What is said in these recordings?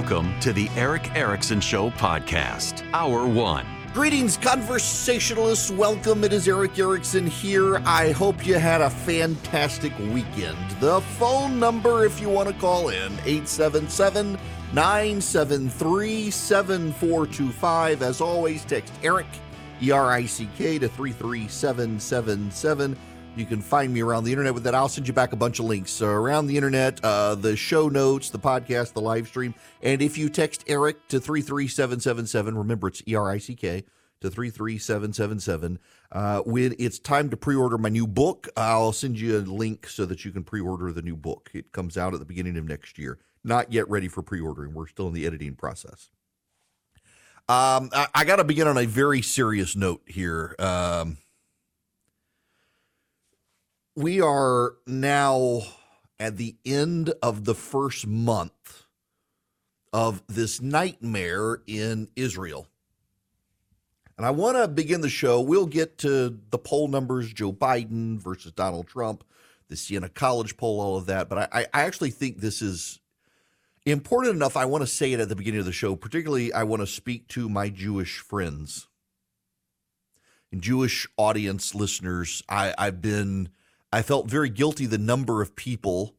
Welcome to the Erick Erickson Show podcast, Hour One. Greetings, conversationalists. Welcome. It is Erick Erickson here. I hope you had a fantastic weekend. The phone number, if you want to call in, 877 973 7425. As always, text Erick, E R I C K, to 33777. You can find me around the internet with that. I'll send you back a bunch of links so around the internet, uh, the show notes, the podcast, the live stream. And if you text Erick to 33777, remember it's E R I C K to 33777. Uh, when it's time to pre order my new book, I'll send you a link so that you can pre order the new book. It comes out at the beginning of next year. Not yet ready for pre ordering. We're still in the editing process. Um, I, I got to begin on a very serious note here. Um, we are now at the end of the first month of this nightmare in Israel. And I want to begin the show. We'll get to the poll numbers Joe Biden versus Donald Trump, the Siena College poll, all of that. But I, I actually think this is important enough. I want to say it at the beginning of the show. Particularly, I want to speak to my Jewish friends and Jewish audience listeners. I, I've been I felt very guilty the number of people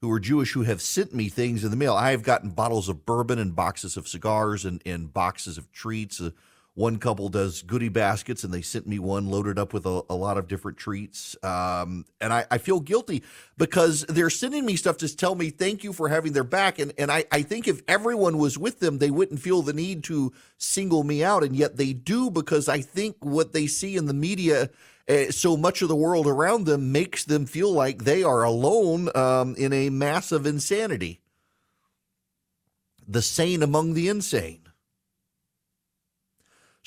who are Jewish who have sent me things in the mail. I have gotten bottles of bourbon and boxes of cigars and, and boxes of treats. Uh, one couple does goodie baskets and they sent me one loaded up with a, a lot of different treats. Um, and I, I, feel guilty because they're sending me stuff to tell me thank you for having their back. And, and I, I think if everyone was with them, they wouldn't feel the need to single me out. And yet they do because I think what they see in the media uh, so much of the world around them makes them feel like they are alone um, in a massive insanity. The sane among the insane.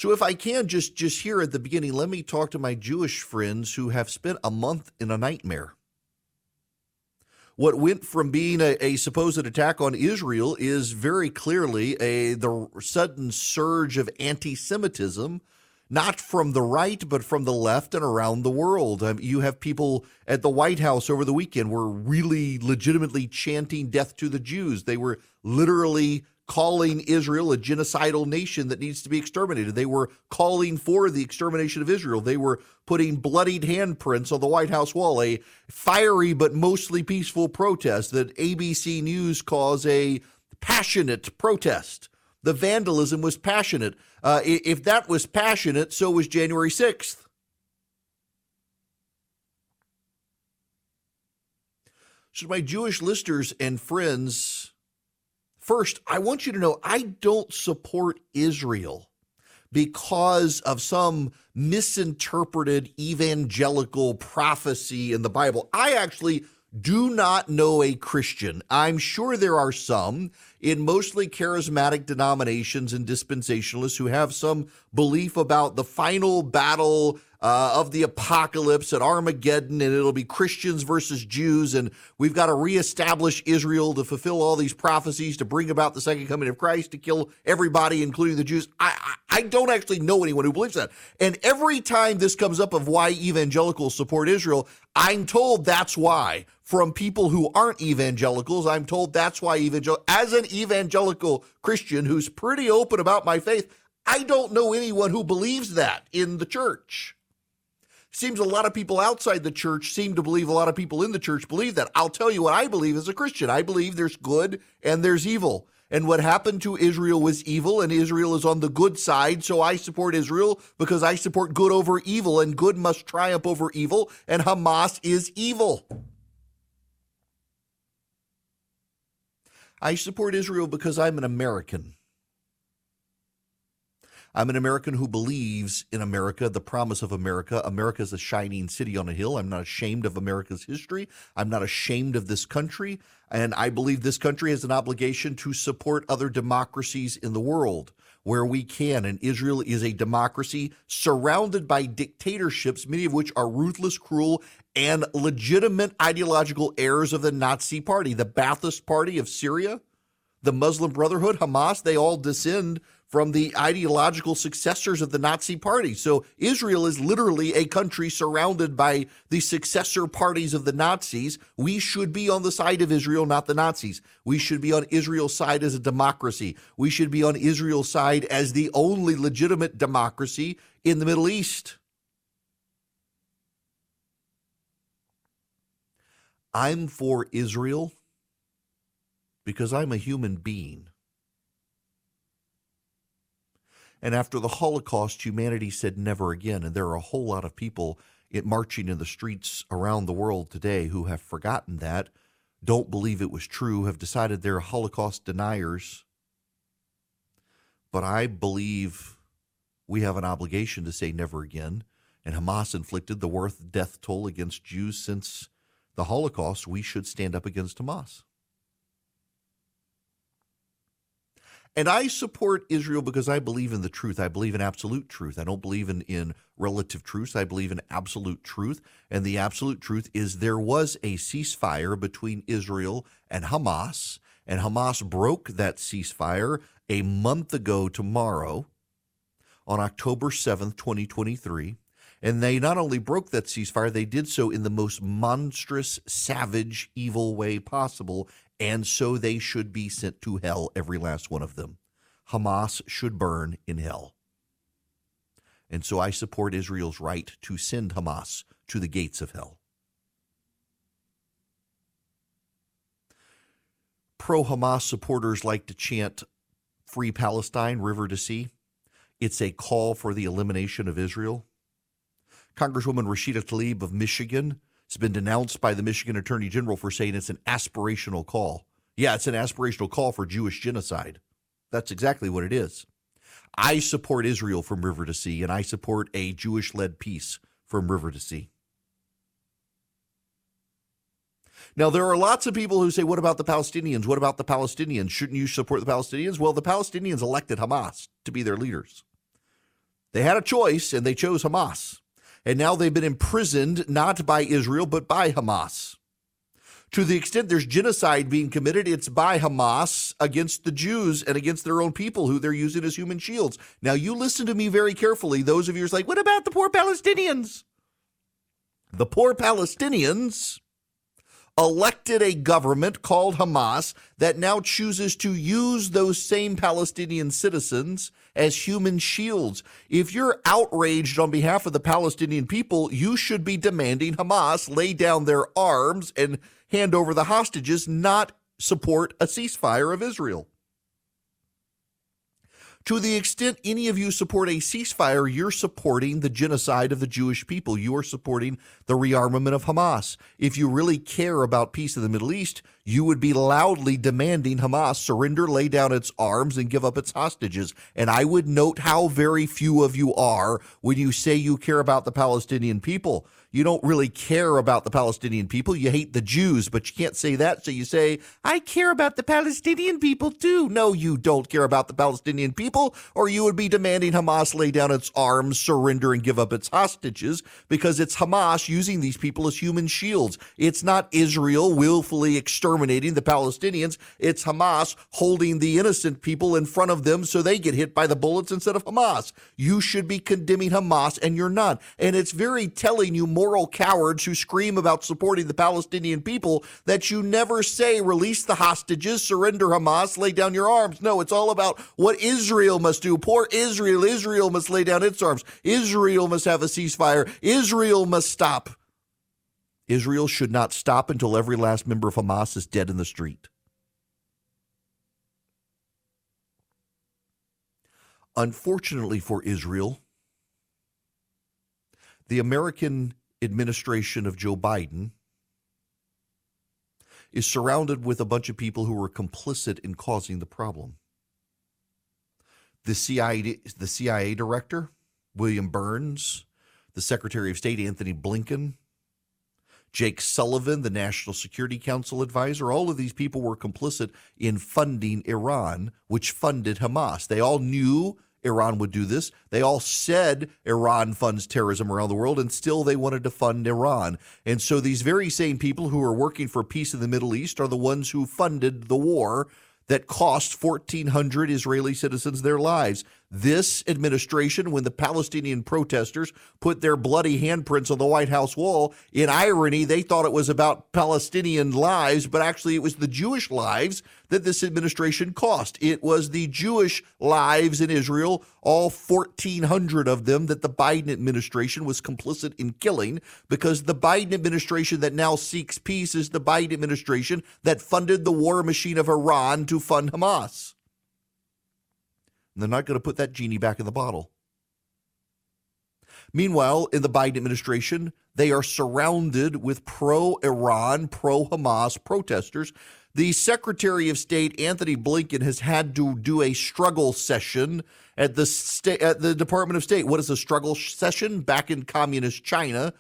So if I can just just here at the beginning, let me talk to my Jewish friends who have spent a month in a nightmare. What went from being a, a supposed attack on Israel is very clearly a the sudden surge of anti-Semitism not from the right, but from the left and around the world. Um, you have people at the White House over the weekend were really legitimately chanting death to the Jews. They were literally calling Israel a genocidal nation that needs to be exterminated. They were calling for the extermination of Israel. They were putting bloodied handprints on the White House wall, a fiery but mostly peaceful protest that ABC News calls a passionate protest. The vandalism was passionate. Uh, if that was passionate, so was January 6th. So, my Jewish listeners and friends, first, I want you to know I don't support Israel because of some misinterpreted evangelical prophecy in the Bible. I actually do not know a Christian. I'm sure there are some in mostly charismatic denominations and dispensationalists who have some belief about the final battle uh, of the apocalypse at Armageddon, and it'll be Christians versus Jews, and we've got to reestablish Israel to fulfill all these prophecies to bring about the second coming of Christ to kill everybody, including the Jews. I, I, I don't actually know anyone who believes that. And every time this comes up of why evangelicals support Israel, I'm told that's why from people who aren't evangelicals. I'm told that's why evangel as an evangelical Christian who's pretty open about my faith, I don't know anyone who believes that in the church. Seems a lot of people outside the church seem to believe a lot of people in the church believe that. I'll tell you what I believe as a Christian. I believe there's good and there's evil. And what happened to Israel was evil, and Israel is on the good side. So I support Israel because I support good over evil, and good must triumph over evil, and Hamas is evil. I support Israel because I'm an American. I'm an American who believes in America, the promise of America. America is a shining city on a hill. I'm not ashamed of America's history. I'm not ashamed of this country. And I believe this country has an obligation to support other democracies in the world where we can. And Israel is a democracy surrounded by dictatorships, many of which are ruthless, cruel, and legitimate ideological heirs of the Nazi party. The Ba'athist Party of Syria, the Muslim Brotherhood, Hamas, they all descend from the ideological successors of the Nazi Party. So Israel is literally a country surrounded by the successor parties of the Nazis. We should be on the side of Israel, not the Nazis. We should be on Israel's side as a democracy. We should be on Israel's side as the only legitimate democracy in the Middle East. I'm for Israel because I'm a human being. And after the Holocaust, humanity said never again. And there are a whole lot of people eh, marching in the streets around the world today who have forgotten that, don't believe it was true, have decided they're Holocaust deniers. But I believe we have an obligation to say never again. And Hamas inflicted the worst death toll against Jews since the Holocaust. We should stand up against Hamas. And I support Israel because I believe in the truth. I believe in absolute truth. I don't believe in, in relative truth. I believe in absolute truth. And the absolute truth is there was a ceasefire between Israel and Hamas. And Hamas broke that ceasefire a month ago tomorrow on October 7th, 2023. And they not only broke that ceasefire, they did so in the most monstrous, savage, evil way possible and so they should be sent to hell, every last one of them. Hamas should burn in hell. And so I support Israel's right to send Hamas to the gates of hell. Pro Hamas supporters like to chant Free Palestine, river to sea. It's a call for the elimination of Israel. Congresswoman Rashida Tlaib of Michigan it's been denounced by the Michigan Attorney General for saying it's an aspirational call. Yeah, it's an aspirational call for Jewish genocide. That's exactly what it is. I support Israel from river to sea, and I support a Jewish led peace from river to sea. Now, there are lots of people who say, What about the Palestinians? What about the Palestinians? Shouldn't you support the Palestinians? Well, the Palestinians elected Hamas to be their leaders. They had a choice, and they chose Hamas and now they've been imprisoned not by Israel, but by Hamas. To the extent there's genocide being committed, it's by Hamas against the Jews and against their own people who they're using as human shields. Now, you listen to me very carefully. Those of you who's like, what about the poor Palestinians? The poor Palestinians elected a government called Hamas that now chooses to use those same Palestinian citizens as human shields. If you're outraged on behalf of the Palestinian people, you should be demanding Hamas lay down their arms and hand over the hostages, not support a ceasefire of Israel. To the extent any of you support a ceasefire, you're supporting the genocide of the Jewish people. You are supporting the rearmament of Hamas. If you really care about peace in the Middle East, you would be loudly demanding Hamas surrender, lay down its arms, and give up its hostages. And I would note how very few of you are when you say you care about the Palestinian people you don't really care about the Palestinian people. You hate the Jews, but you can't say that. So you say, I care about the Palestinian people too. No, you don't care about the Palestinian people, or you would be demanding Hamas lay down its arms, surrender, and give up its hostages because it's Hamas using these people as human shields. It's not Israel willfully exterminating the Palestinians. It's Hamas holding the innocent people in front of them so they get hit by the bullets instead of Hamas. You should be condemning Hamas, and you're not. And it's very telling you more moral cowards who scream about supporting the Palestinian people that you never say release the hostages, surrender Hamas, lay down your arms. No, it's all about what Israel must do. Poor Israel. Israel must lay down its arms. Israel must have a ceasefire. Israel must stop. Israel should not stop until every last member of Hamas is dead in the street. Unfortunately for Israel, the American administration of Joe Biden is surrounded with a bunch of people who were complicit in causing the problem. The CIA, the CIA director, William Burns, the Secretary of State, Antony Blinken, Jake Sullivan, the National Security Council advisor, all of these people were complicit in funding Iran, which funded Hamas. They all knew Iran would do this. They all said Iran funds terrorism around the world, and still they wanted to fund Iran. And so these very same people who are working for peace in the Middle East are the ones who funded the war that cost 1,400 Israeli citizens their lives. This administration, when the Palestinian protesters put their bloody handprints on the White House wall, in irony, they thought it was about Palestinian lives, but actually it was the Jewish lives that this administration cost. It was the Jewish lives in Israel, all 1,400 of them, that the Biden administration was complicit in killing because the Biden administration that now seeks peace is the Biden administration that funded the war machine of Iran to fund Hamas. They're not going to put that genie back in the bottle. Meanwhile, in the Biden administration, they are surrounded with pro Iran, pro Hamas protesters. The Secretary of State, Antony Blinken, has had to do a struggle session at the, sta- at the Department of State. What is a struggle session? Back in communist China,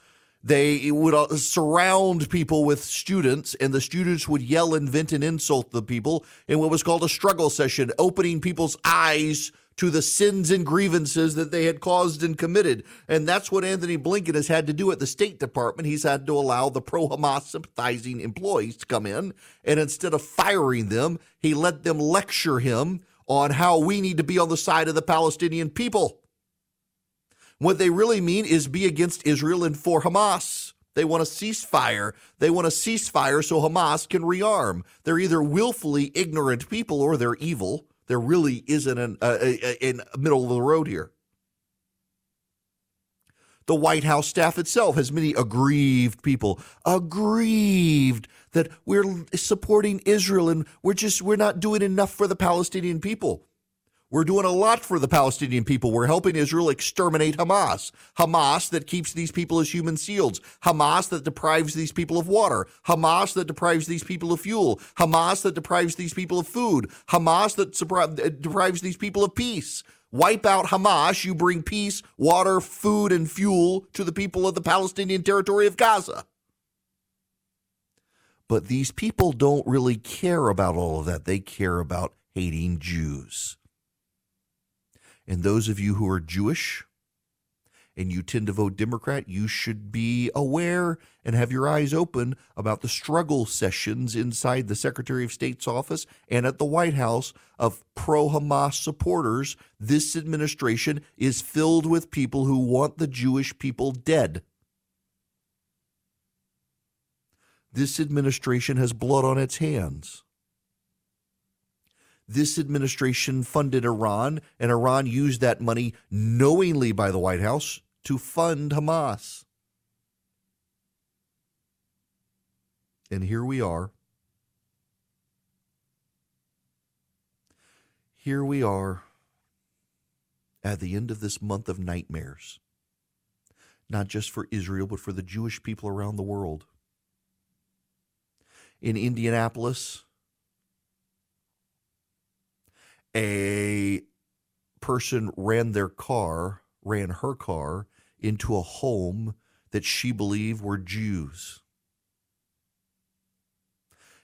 they would uh, surround people with students, and the students would yell, invent, and insult the people in what was called a struggle session, opening people's eyes to the sins and grievances that they had caused and committed. And that's what Antony Blinken has had to do at the State Department. He's had to allow the pro Hamas sympathizing employees to come in, and instead of firing them, he let them lecture him on how we need to be on the side of the Palestinian people. What they really mean is be against Israel and for Hamas. They want a ceasefire. They want a ceasefire so Hamas can rearm. They're either willfully ignorant people or they're evil. There really isn't an a middle of the road here. The White House staff itself has many aggrieved people, aggrieved that we're supporting Israel and we're just we're not doing enough for the Palestinian people. We're doing a lot for the Palestinian people. We're helping Israel exterminate Hamas. Hamas that keeps these people as human shields. Hamas that deprives these people of water. Hamas that deprives these people of fuel. Hamas that deprives these people of food. Hamas that uh, deprives these people of peace. Wipe out Hamas, you bring peace, water, food, and fuel to the people of the Palestinian territory of Gaza. But these people don't really care about all of that. They care about hating Jews. And those of you who are Jewish and you tend to vote Democrat, you should be aware and have your eyes open about the struggle sessions inside the Secretary of State's office and at the White House of pro Hamas supporters. This administration is filled with people who want the Jewish people dead. This administration has blood on its hands this administration funded Iran, and Iran used that money knowingly by the White House to fund Hamas. And here we are. Here we are at the end of this month of nightmares, not just for Israel, but for the Jewish people around the world. In Indianapolis, a person ran their car, ran her car into a home that she believed were Jews.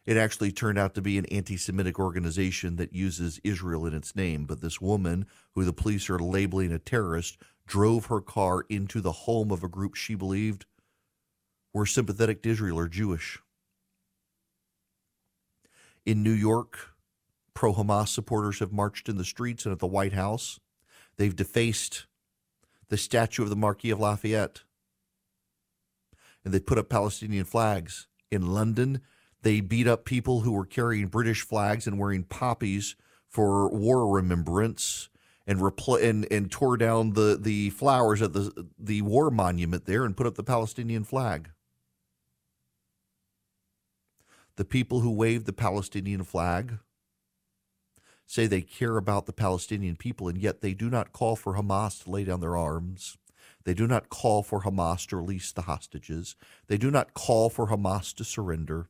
It actually turned out to be an anti Semitic organization that uses Israel in its name. But this woman, who the police are labeling a terrorist, drove her car into the home of a group she believed were sympathetic to Israel or Jewish. In New York, pro Hamas supporters have marched in the streets and at the White House. They've defaced the statue of the Marquis of Lafayette. And they put up Palestinian flags. In London, they beat up people who were carrying British flags and wearing poppies for war remembrance and repl- and, and tore down the, the flowers at the the war monument there and put up the Palestinian flag. The people who waved the Palestinian flag say they care about the Palestinian people, and yet they do not call for Hamas to lay down their arms. They do not call for Hamas to release the hostages. They do not call for Hamas to surrender.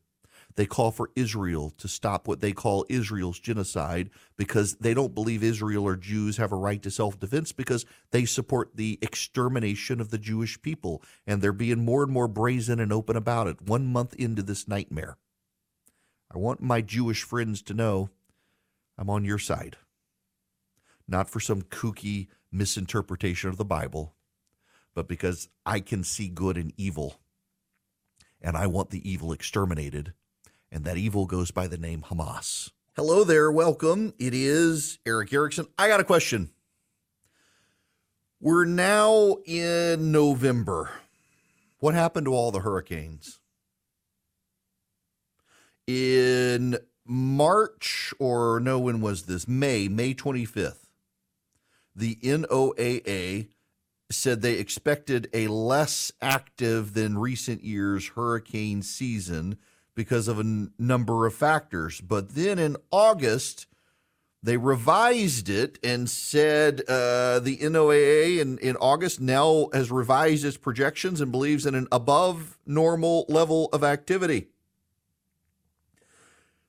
They call for Israel to stop what they call Israel's genocide because they don't believe Israel or Jews have a right to self defense because they support the extermination of the Jewish people. And they're being more and more brazen and open about it one month into this nightmare. I want my Jewish friends to know I'm on your side. Not for some kooky misinterpretation of the Bible, but because I can see good and evil. And I want the evil exterminated. And that evil goes by the name Hamas. Hello there. Welcome. It is Erick Erickson. I got a question. We're now in November. What happened to all the hurricanes? In March, or no, when was this? May, May 25th, the NOAA said they expected a less active than recent years hurricane season because of a n- number of factors. But then in August, they revised it and said uh, the NOAA in, in August now has revised its projections and believes in an above normal level of activity.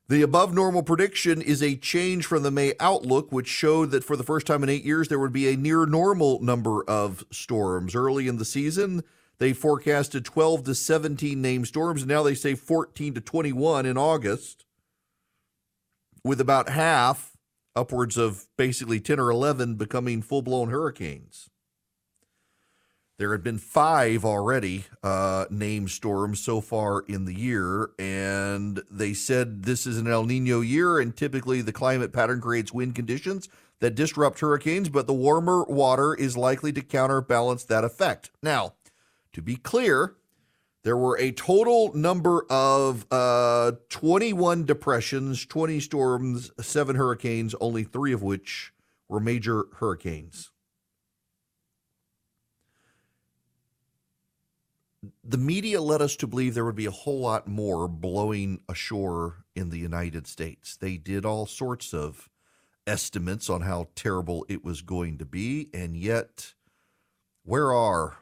The above normal prediction is a change from the May outlook, which showed that for the first time in eight years, there would be a near normal number of storms. Early in the season, they forecasted 12 to 17 named storms, and now they say 14 to 21 in August, with about half, upwards of basically 10 or 11, becoming full blown hurricanes. There had been five already uh, named storms so far in the year, and they said this is an El Nino year, and typically the climate pattern creates wind conditions that disrupt hurricanes, but the warmer water is likely to counterbalance that effect. Now, to be clear, there were a total number of uh, 21 depressions, 20 storms, seven hurricanes, only three of which were major hurricanes. The media led us to believe there would be a whole lot more blowing ashore in the United States. They did all sorts of estimates on how terrible it was going to be, and yet, where are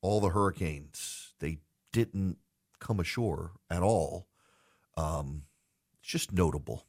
all the hurricanes. They didn't come ashore at all. Um, it's just notable.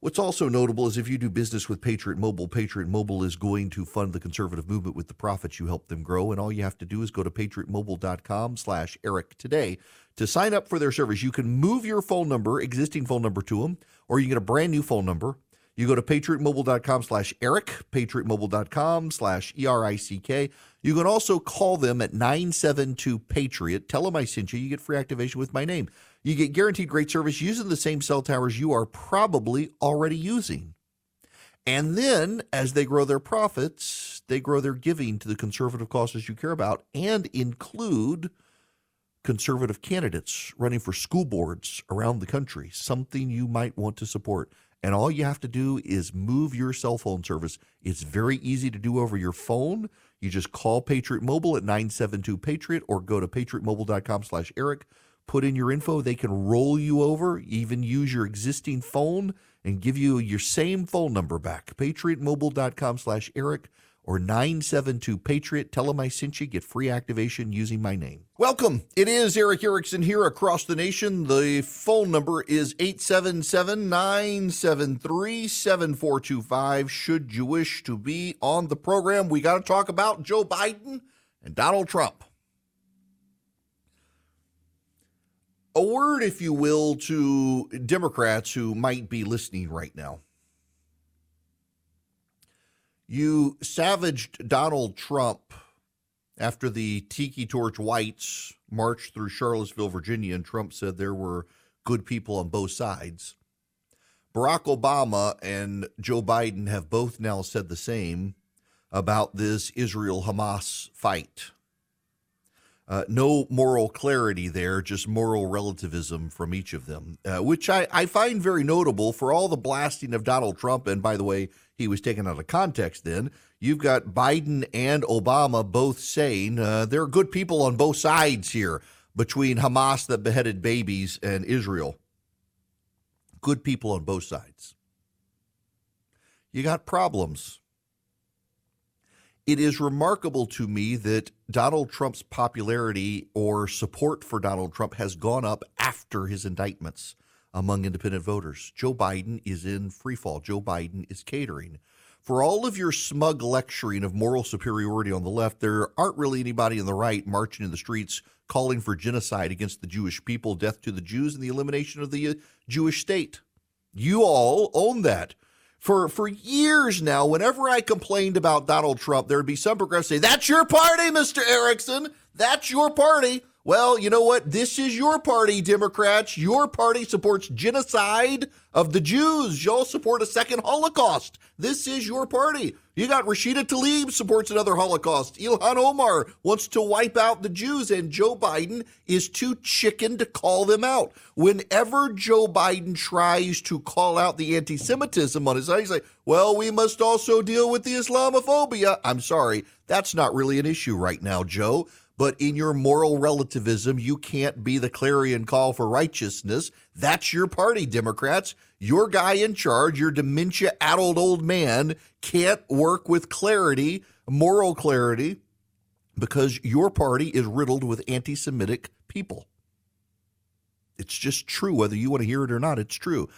What's also notable is if you do business with Patriot Mobile, Patriot Mobile is going to fund the conservative movement with the profits you help them grow. And all you have to do is go to patriotmobile.com slash Erick today to sign up for their service. You can move your phone number, existing phone number to them, or you get a brand new phone number you go to patriotmobile.com slash Erick, patriotmobile.com slash E-R-I-C-K. You can also call them at 972-PATRIOT. Tell them I sent you. You get free activation with my name. You get guaranteed great service using the same cell towers you are probably already using. And then as they grow their profits, they grow their giving to the conservative causes you care about and include conservative candidates running for school boards around the country, something you might want to support. And all you have to do is move your cell phone service. It's very easy to do over your phone. You just call Patriot Mobile at 972 Patriot or go to patriotmobile.com slash Erick. Put in your info. They can roll you over, even use your existing phone and give you your same phone number back. Patriotmobile.com slash Erick or 972 Patriot. Tell them I sent you. Get free activation using my name. Welcome. It is Erick Erickson here across the nation. The phone number is 877 973 7425. Should you wish to be on the program, we got to talk about Joe Biden and Donald Trump. A word, if you will, to Democrats who might be listening right now. You savaged Donald Trump after the Tiki Torch Whites marched through Charlottesville, Virginia, and Trump said there were good people on both sides. Barack Obama and Joe Biden have both now said the same about this Israel Hamas fight. Uh, no moral clarity there, just moral relativism from each of them, uh, which I, I find very notable for all the blasting of Donald Trump. And by the way, he was taken out of context then. You've got Biden and Obama both saying uh, there are good people on both sides here between Hamas that beheaded babies and Israel. Good people on both sides. You got problems. It is remarkable to me that Donald Trump's popularity or support for Donald Trump has gone up after his indictments among independent voters. Joe Biden is in freefall. Joe Biden is catering. For all of your smug lecturing of moral superiority on the left, there aren't really anybody on the right marching in the streets calling for genocide against the Jewish people, death to the Jews, and the elimination of the uh, Jewish state. You all own that for for years now, whenever I complained about Donald Trump, there would be some progressives say, "That's your party, Mr. Erickson. That's your party." Well, you know what? This is your party, Democrats. Your party supports genocide of the Jews. Y'all support a second Holocaust. This is your party. You got Rashida Tlaib supports another Holocaust. Ilhan Omar wants to wipe out the Jews, and Joe Biden is too chicken to call them out. Whenever Joe Biden tries to call out the anti Semitism on his side, he's like, well, we must also deal with the Islamophobia. I'm sorry, that's not really an issue right now, Joe. But in your moral relativism, you can't be the clarion call for righteousness. That's your party, Democrats. Your guy in charge, your dementia addled old man, can't work with clarity, moral clarity, because your party is riddled with anti Semitic people. It's just true, whether you want to hear it or not, it's true.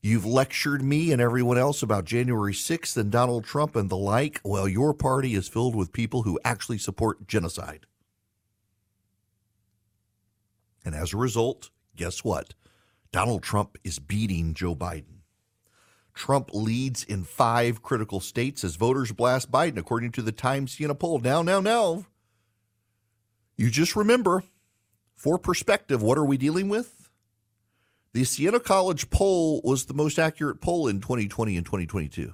You've lectured me and everyone else about January 6th and Donald Trump and the like. Well, your party is filled with people who actually support genocide. And as a result, guess what? Donald Trump is beating Joe Biden. Trump leads in five critical states as voters blast Biden, according to the Times Siena poll. Now, now, now, you just remember, for perspective, what are we dealing with? The Siena College poll was the most accurate poll in 2020 and 2022.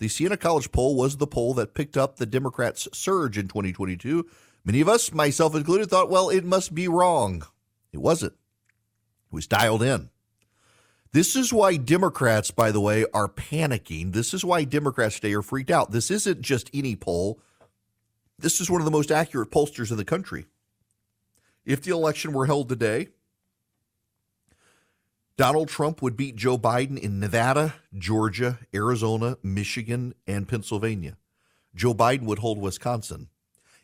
The Siena College poll was the poll that picked up the Democrats' surge in 2022. Many of us, myself included, thought, well, it must be wrong. It wasn't. It was dialed in. This is why Democrats, by the way, are panicking. This is why Democrats today are freaked out. This isn't just any poll. This is one of the most accurate pollsters in the country. If the election were held today, Donald Trump would beat Joe Biden in Nevada, Georgia, Arizona, Michigan, and Pennsylvania. Joe Biden would hold Wisconsin.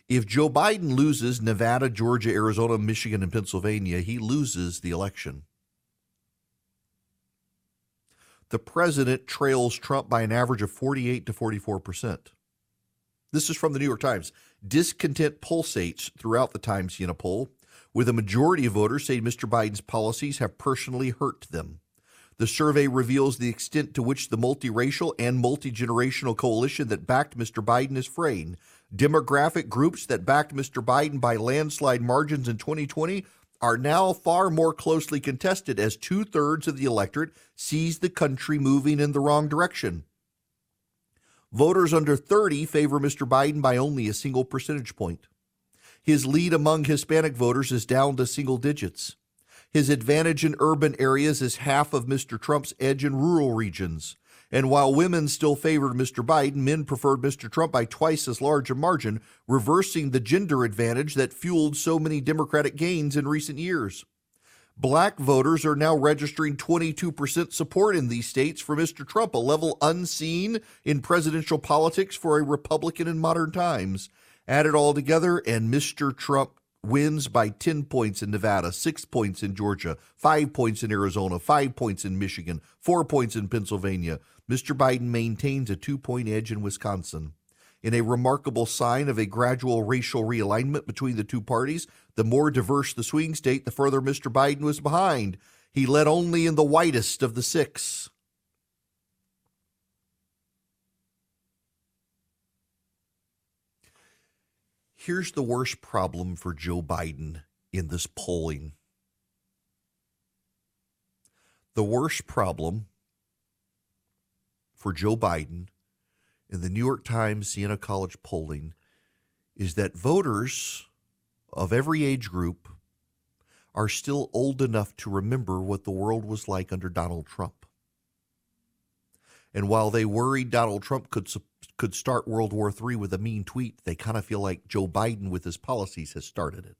If Joe Biden loses Nevada, Georgia, Arizona, Michigan, and Pennsylvania, he loses the election. The president trails Trump by an average of 48 to 44 percent. This is from the New York Times. Discontent pulsates throughout the Times Siena poll, with a majority of voters saying Mr. Biden's policies have personally hurt them. The survey reveals the extent to which the multiracial and multi-generational coalition that backed Mr. Biden is fraying, Demographic groups that backed Mr. Biden by landslide margins in 2020 are now far more closely contested as two thirds of the electorate sees the country moving in the wrong direction. Voters under 30 favor Mr. Biden by only a single percentage point. His lead among Hispanic voters is down to single digits. His advantage in urban areas is half of Mr. Trump's edge in rural regions. And while women still favored Mr. Biden, men preferred Mr. Trump by twice as large a margin, reversing the gender advantage that fueled so many Democratic gains in recent years. Black voters are now registering 22% support in these states for Mr. Trump, a level unseen in presidential politics for a Republican in modern times. Add it all together, and Mr. Trump wins by 10 points in Nevada, six points in Georgia, five points in Arizona, five points in Michigan, four points in Pennsylvania. Mr. Biden maintains a two point edge in Wisconsin. In a remarkable sign of a gradual racial realignment between the two parties, the more diverse the swing state, the further Mr. Biden was behind. He led only in the whitest of the six. Here's the worst problem for Joe Biden in this polling. The worst problem for Joe Biden in the New York Times Siena College polling is that voters of every age group are still old enough to remember what the world was like under Donald Trump. And while they worried Donald Trump could could start World War III with a mean tweet, they kind of feel like Joe Biden with his policies has started it.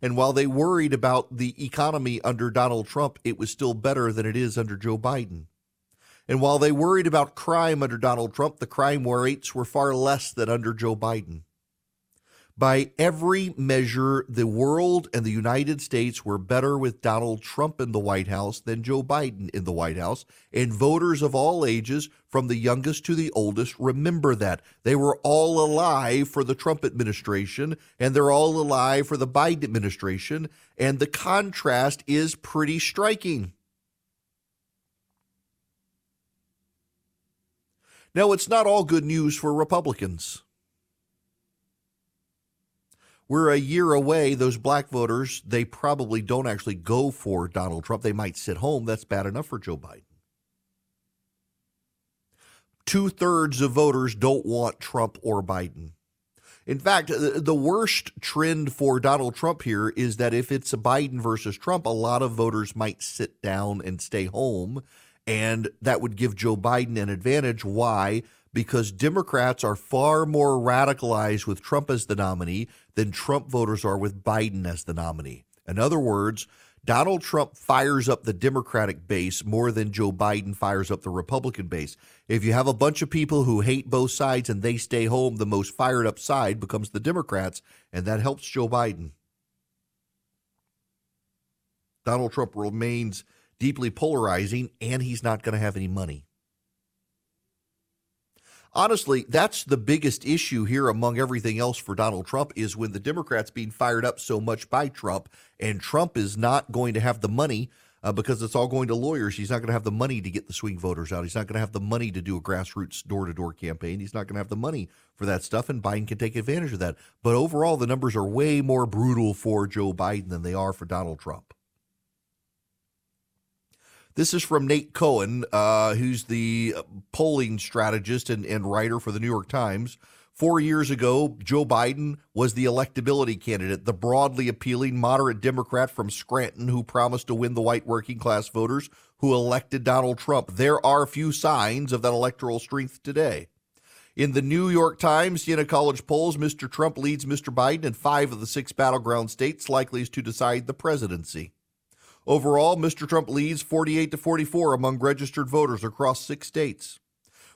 And while they worried about the economy under Donald Trump, it was still better than it is under Joe Biden. And while they worried about crime under Donald Trump, the crime rates were far less than under Joe Biden. By every measure, the world and the United States were better with Donald Trump in the White House than Joe Biden in the White House. And voters of all ages, from the youngest to the oldest, remember that. They were all alive for the Trump administration, and they're all alive for the Biden administration. And the contrast is pretty striking. Now, it's not all good news for Republicans. We're a year away. Those black voters, they probably don't actually go for Donald Trump. They might sit home. That's bad enough for Joe Biden. Two thirds of voters don't want Trump or Biden. In fact, uh, the worst trend for Donald Trump here is that if it's a Biden versus Trump, a lot of voters might sit down and stay home. And that would give Joe Biden an advantage. Why? Because Democrats are far more radicalized with Trump as the nominee than Trump voters are with Biden as the nominee. In other words, Donald Trump fires up the Democratic base more than Joe Biden fires up the Republican base. If you have a bunch of people who hate both sides and they stay home, the most fired up side becomes the Democrats, and that helps Joe Biden. Donald Trump remains deeply polarizing, and he's not going to have any money honestly, that's the biggest issue here among everything else for Donald Trump is when the Democrats being fired up so much by Trump, and Trump is not going to have the money uh, because it's all going to lawyers. He's not going to have the money to get the swing voters out. He's not going to have the money to do a grassroots door to door campaign. He's not going to have the money for that stuff, and Biden can take advantage of that. But overall, the numbers are way more brutal for Joe Biden than they are for Donald Trump. This is from Nate Cohn, uh, who's the polling strategist and, and writer for the New York Times. Four years ago, Joe Biden was the electability candidate, the broadly appealing moderate Democrat from Scranton who promised to win the white working class voters who elected Donald Trump. There are few signs of that electoral strength today. In the New York Times, Siena College polls, Mr. Trump leads Mr. Biden in five of the six battleground states likely to decide the presidency. Overall, Mr. Trump leads 48 to 44 among registered voters across six states.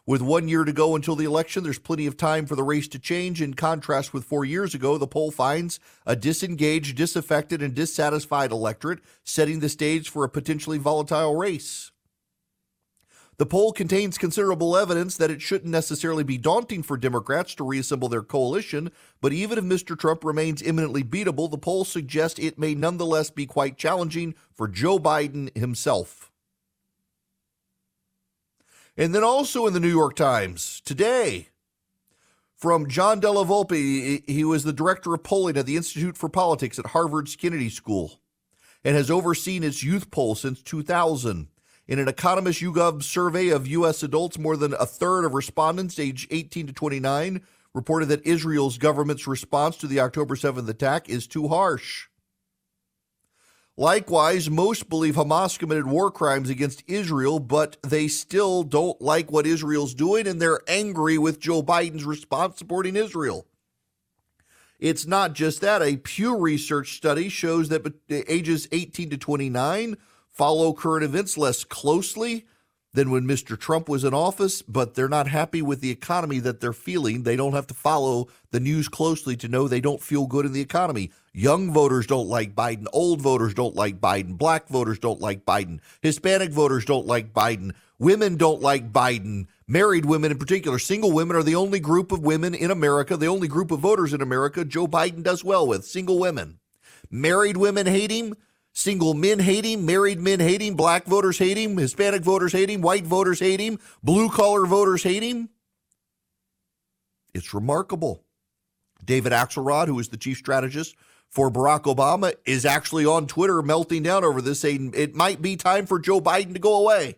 With one year to go until the election, there's plenty of time for the race to change. In contrast with four years ago, the poll finds a disengaged, disaffected, and dissatisfied electorate, setting the stage for a potentially volatile race. The poll contains considerable evidence that it shouldn't necessarily be daunting for Democrats to reassemble their coalition, but even if Mr. Trump remains imminently beatable, the polls suggest it may nonetheless be quite challenging for Joe Biden himself. And then also in the New York Times today, from John Della Volpe, he was the director of polling at the Institute for Politics at Harvard's Kennedy School and has overseen its youth poll since 2000. In an Economist YouGov survey of U.S. adults, more than a third of respondents aged 18 to 29 reported that Israel's government's response to the October 7th attack is too harsh. Likewise, most believe Hamas committed war crimes against Israel, but they still don't like what Israel's doing and they're angry with Joe Biden's response supporting Israel. It's not just that. A Pew Research study shows that ages 18 to 29 follow current events less closely than when Mr. Trump was in office, but they're not happy with the economy that they're feeling. They don't have to follow the news closely to know they don't feel good in the economy. Young voters don't like Biden. Old voters don't like Biden. Black voters don't like Biden. Hispanic voters don't like Biden. Women don't like Biden. Married women, in particular, single women, are the only group of women in America, the only group of voters in America Joe Biden does well with single women. Married women hate him. Single men hate him, married men hate him, black voters hate him, Hispanic voters hate him, white voters hate him, blue collar voters hate him. It's remarkable. David Axelrod, who is the chief strategist for Barack Obama, is actually on Twitter melting down over this, saying it might be time for Joe Biden to go away.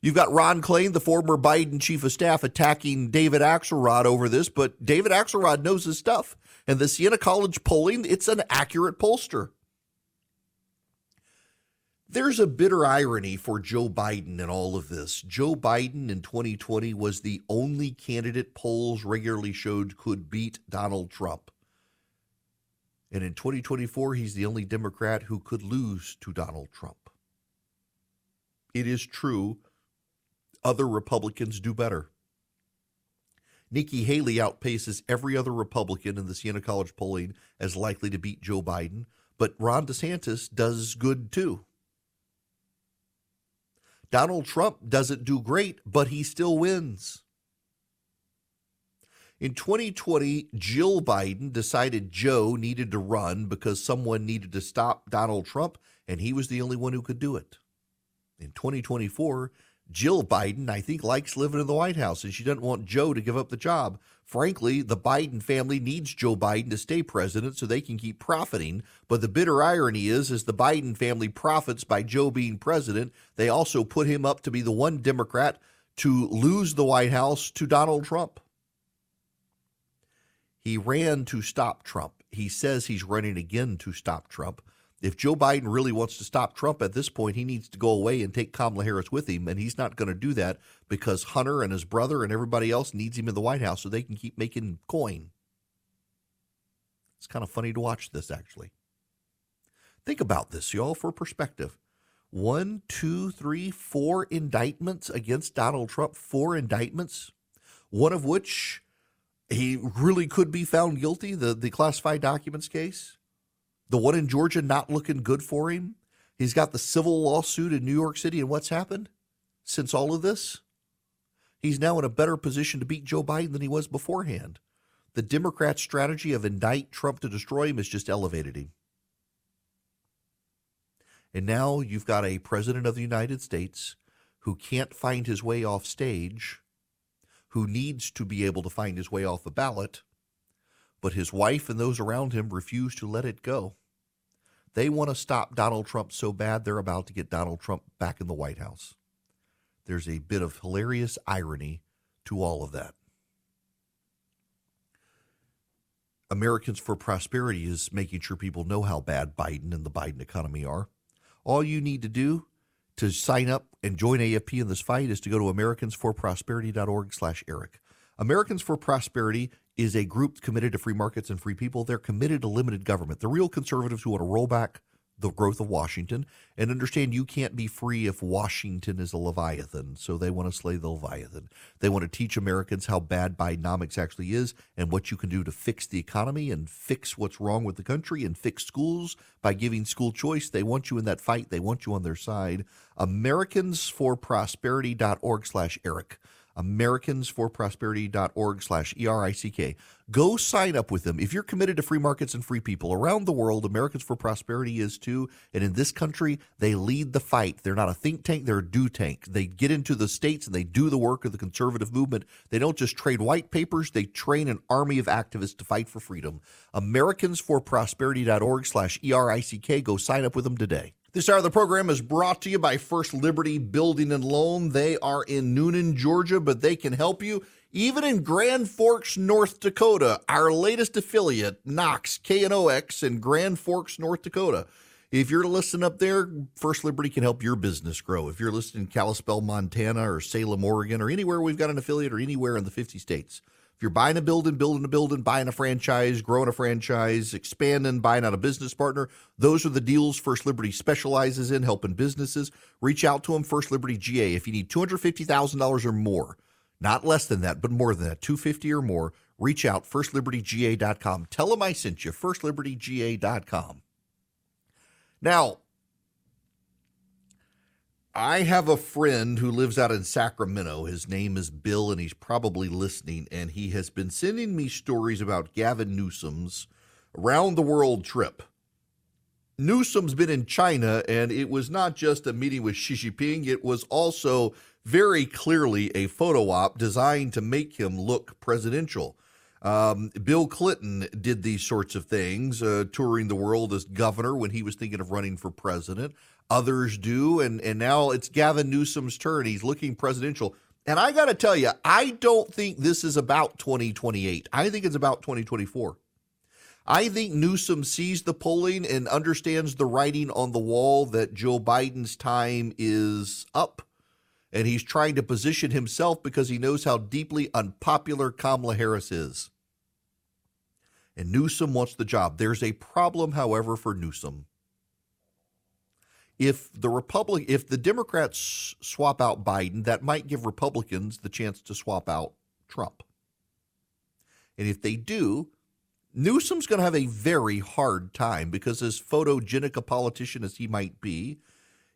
You've got Ron Klain, the former Biden chief of staff, attacking David Axelrod over this, but David Axelrod knows his stuff. And the Siena College polling, it's an accurate pollster. There's a bitter irony for Joe Biden in all of this. Joe Biden in 2020 was the only candidate polls regularly showed could beat Donald Trump. And in 2024, he's the only Democrat who could lose to Donald Trump. It is true, other Republicans do better. Nikki Haley outpaces every other Republican in the Siena College polling as likely to beat Joe Biden, but Ron DeSantis does good too. Donald Trump doesn't do great, but he still wins. In 2020, Jill Biden decided Joe needed to run because someone needed to stop Donald Trump, and he was the only one who could do it. In 2024, Jill Biden, I think, likes living in the White House and she doesn't want Joe to give up the job. Frankly, the Biden family needs Joe Biden to stay president so they can keep profiting. But the bitter irony is, as the Biden family profits by Joe being president, they also put him up to be the one Democrat to lose the White House to Donald Trump. He ran to stop Trump. He says he's running again to stop Trump. If Joe Biden really wants to stop Trump at this point, he needs to go away and take Kamala Harris with him. And he's not going to do that because Hunter and his brother and everybody else needs him in the White House so they can keep making coin. It's kind of funny to watch this, actually. Think about this, y'all, for perspective. One, two, three, four indictments against Donald Trump, four indictments, one of which he really could be found guilty, the, the classified documents case. The one in Georgia not looking good for him. He's got the civil lawsuit in New York City. And what's happened since all of this? He's now in a better position to beat Joe Biden than he was beforehand. The Democrats' strategy of indict Trump to destroy him has just elevated him. And now you've got a president of the United States who can't find his way off stage, who needs to be able to find his way off a ballot, but his wife and those around him refuse to let it go. They want to stop Donald Trump so bad they're about to get Donald Trump back in the White House. There's a bit of hilarious irony to all of that. Americans for Prosperity is making sure people know how bad Biden and the Biden economy are. All you need to do to sign up and join AFP in this fight is to go to americansforprosperity.org slash Erick. Americans for Prosperity is a group committed to free markets and free people. They're committed to limited government. The real conservatives who want to roll back the growth of Washington and understand you can't be free if Washington is a Leviathan. So they want to slay the Leviathan. They want to teach Americans how bad Bidenomics actually is and what you can do to fix the economy and fix what's wrong with the country and fix schools by giving school choice. They want you in that fight. They want you on their side. AmericansForProsperity.org slash Erick americansforprosperity.org slash E-R-I-C-K. Go sign up with them. If you're committed to free markets and free people around the world, Americans for Prosperity is too. And in this country, they lead the fight. They're not a think tank, they're a do tank. They get into the states and they do the work of the conservative movement. They don't just trade white papers, they train an army of activists to fight for freedom. Americansforprosperity.org slash E-R-I-C-K. Go sign up with them today. This hour of the program is brought to you by First Liberty Building and Loan. They are in Newnan, Georgia, but they can help you even in Grand Forks, North Dakota. Our latest affiliate, Knox, K-N-O-X in Grand Forks, North Dakota. If you're listening up there, First Liberty can help your business grow. If you're listening in Kalispell, Montana, or Salem, Oregon, or anywhere we've got an affiliate, or anywhere in the 50 states, if you're buying a building, building a building, buying a franchise, growing a franchise, expanding, buying out a business partner, those are the deals First Liberty specializes in helping businesses. Reach out to them, First Liberty GA. If you need $250,000 or more, not less than that, but more than that, 250 or more, reach out, firstlibertyga.com. Tell them I sent you, firstlibertyga.com. Now, I have a friend who lives out in Sacramento. His name is Bill, and he's probably listening. And he has been sending me stories about Gavin Newsom's round the world trip. Newsom's been in China, and it was not just a meeting with Xi Jinping, it was also very clearly a photo op designed to make him look presidential. Um, Bill Clinton did these sorts of things, uh, touring the world as governor when he was thinking of running for president others do. And, and now it's Gavin Newsom's turn. He's looking presidential. And I got to tell you, I don't think this is about 2028. I think it's about 2024. I think Newsom sees the polling and understands the writing on the wall that Joe Biden's time is up. And he's trying to position himself because he knows how deeply unpopular Kamala Harris is. And Newsom wants the job. There's a problem, however, for Newsom if the Republic, if the Democrats swap out Biden, that might give Republicans the chance to swap out Trump. And if they do, Newsom's going to have a very hard time because, as photogenic a politician as he might be,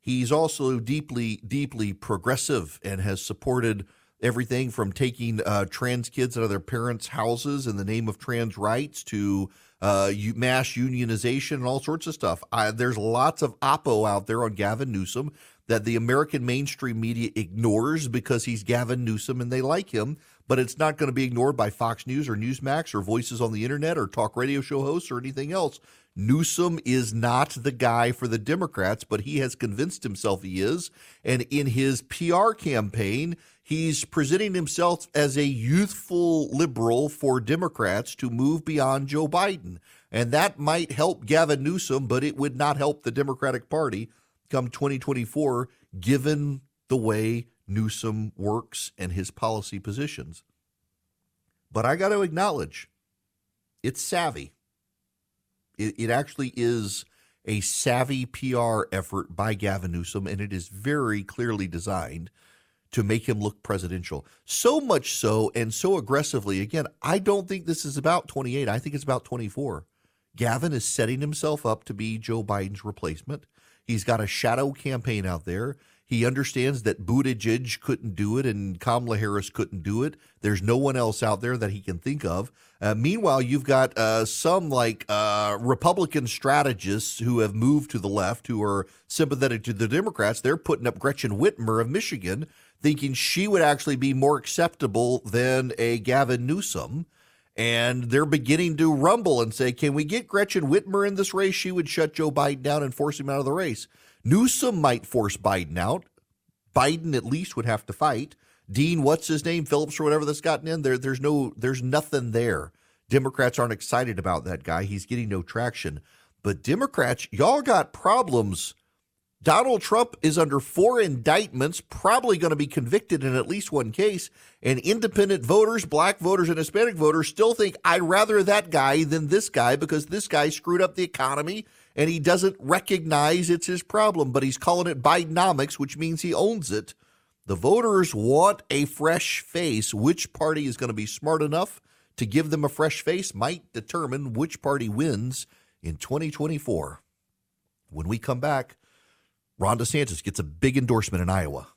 he's also deeply, deeply progressive and has supported everything from taking uh, trans kids out of their parents' houses in the name of trans rights to uh, mass unionization and all sorts of stuff. I, there's lots of oppo out there on Gavin Newsom. that the American mainstream media ignores because he's Gavin Newsom and they like him, but it's not going to be ignored by Fox News or Newsmax or voices on the internet or talk radio show hosts or anything else. Newsom is not the guy for the Democrats, but he has convinced himself he is. And in his PR campaign, he's presenting himself as a youthful liberal for Democrats to move beyond Joe Biden. And that might help Gavin Newsom, but it would not help the Democratic Party come 2024, given the way Newsom works and his policy positions. But I got to acknowledge, it's savvy. It, it actually is a savvy PR effort by Gavin Newsom, and it is very clearly designed to make him look presidential. So much so and so aggressively. Again, I don't think this is about 28. I think it's about 24. Gavin is setting himself up to be Joe Biden's replacement. He's got a shadow campaign out there. He understands that Buttigieg couldn't do it and Kamala Harris couldn't do it. There's no one else out there that he can think of. Uh, meanwhile, you've got uh, some like uh, Republican strategists who have moved to the left who are sympathetic to the Democrats. They're putting up Gretchen Whitmer of Michigan, thinking she would actually be more acceptable than a Gavin Newsom. And they're beginning to rumble and say, can we get Gretchen Whitmer in this race? She would shut Joe Biden down and force him out of the race. Newsom might force Biden out. Biden at least would have to fight. Dean, what's his name, Phillips or whatever that's gotten in there. There's no, there's nothing there. Democrats aren't excited about that guy. He's getting no traction. But Democrats, y'all got problems. Donald Trump is under four indictments, probably going to be convicted in at least one case. And independent voters, black voters, and Hispanic voters still think I'd rather that guy than this guy because this guy screwed up the economy and he doesn't recognize it's his problem, but he's calling it Bidenomics, which means he owns it. The voters want a fresh face. Which party is going to be smart enough to give them a fresh face might determine which party wins in 2024. When we come back, Ron DeSantis gets a big endorsement in Iowa.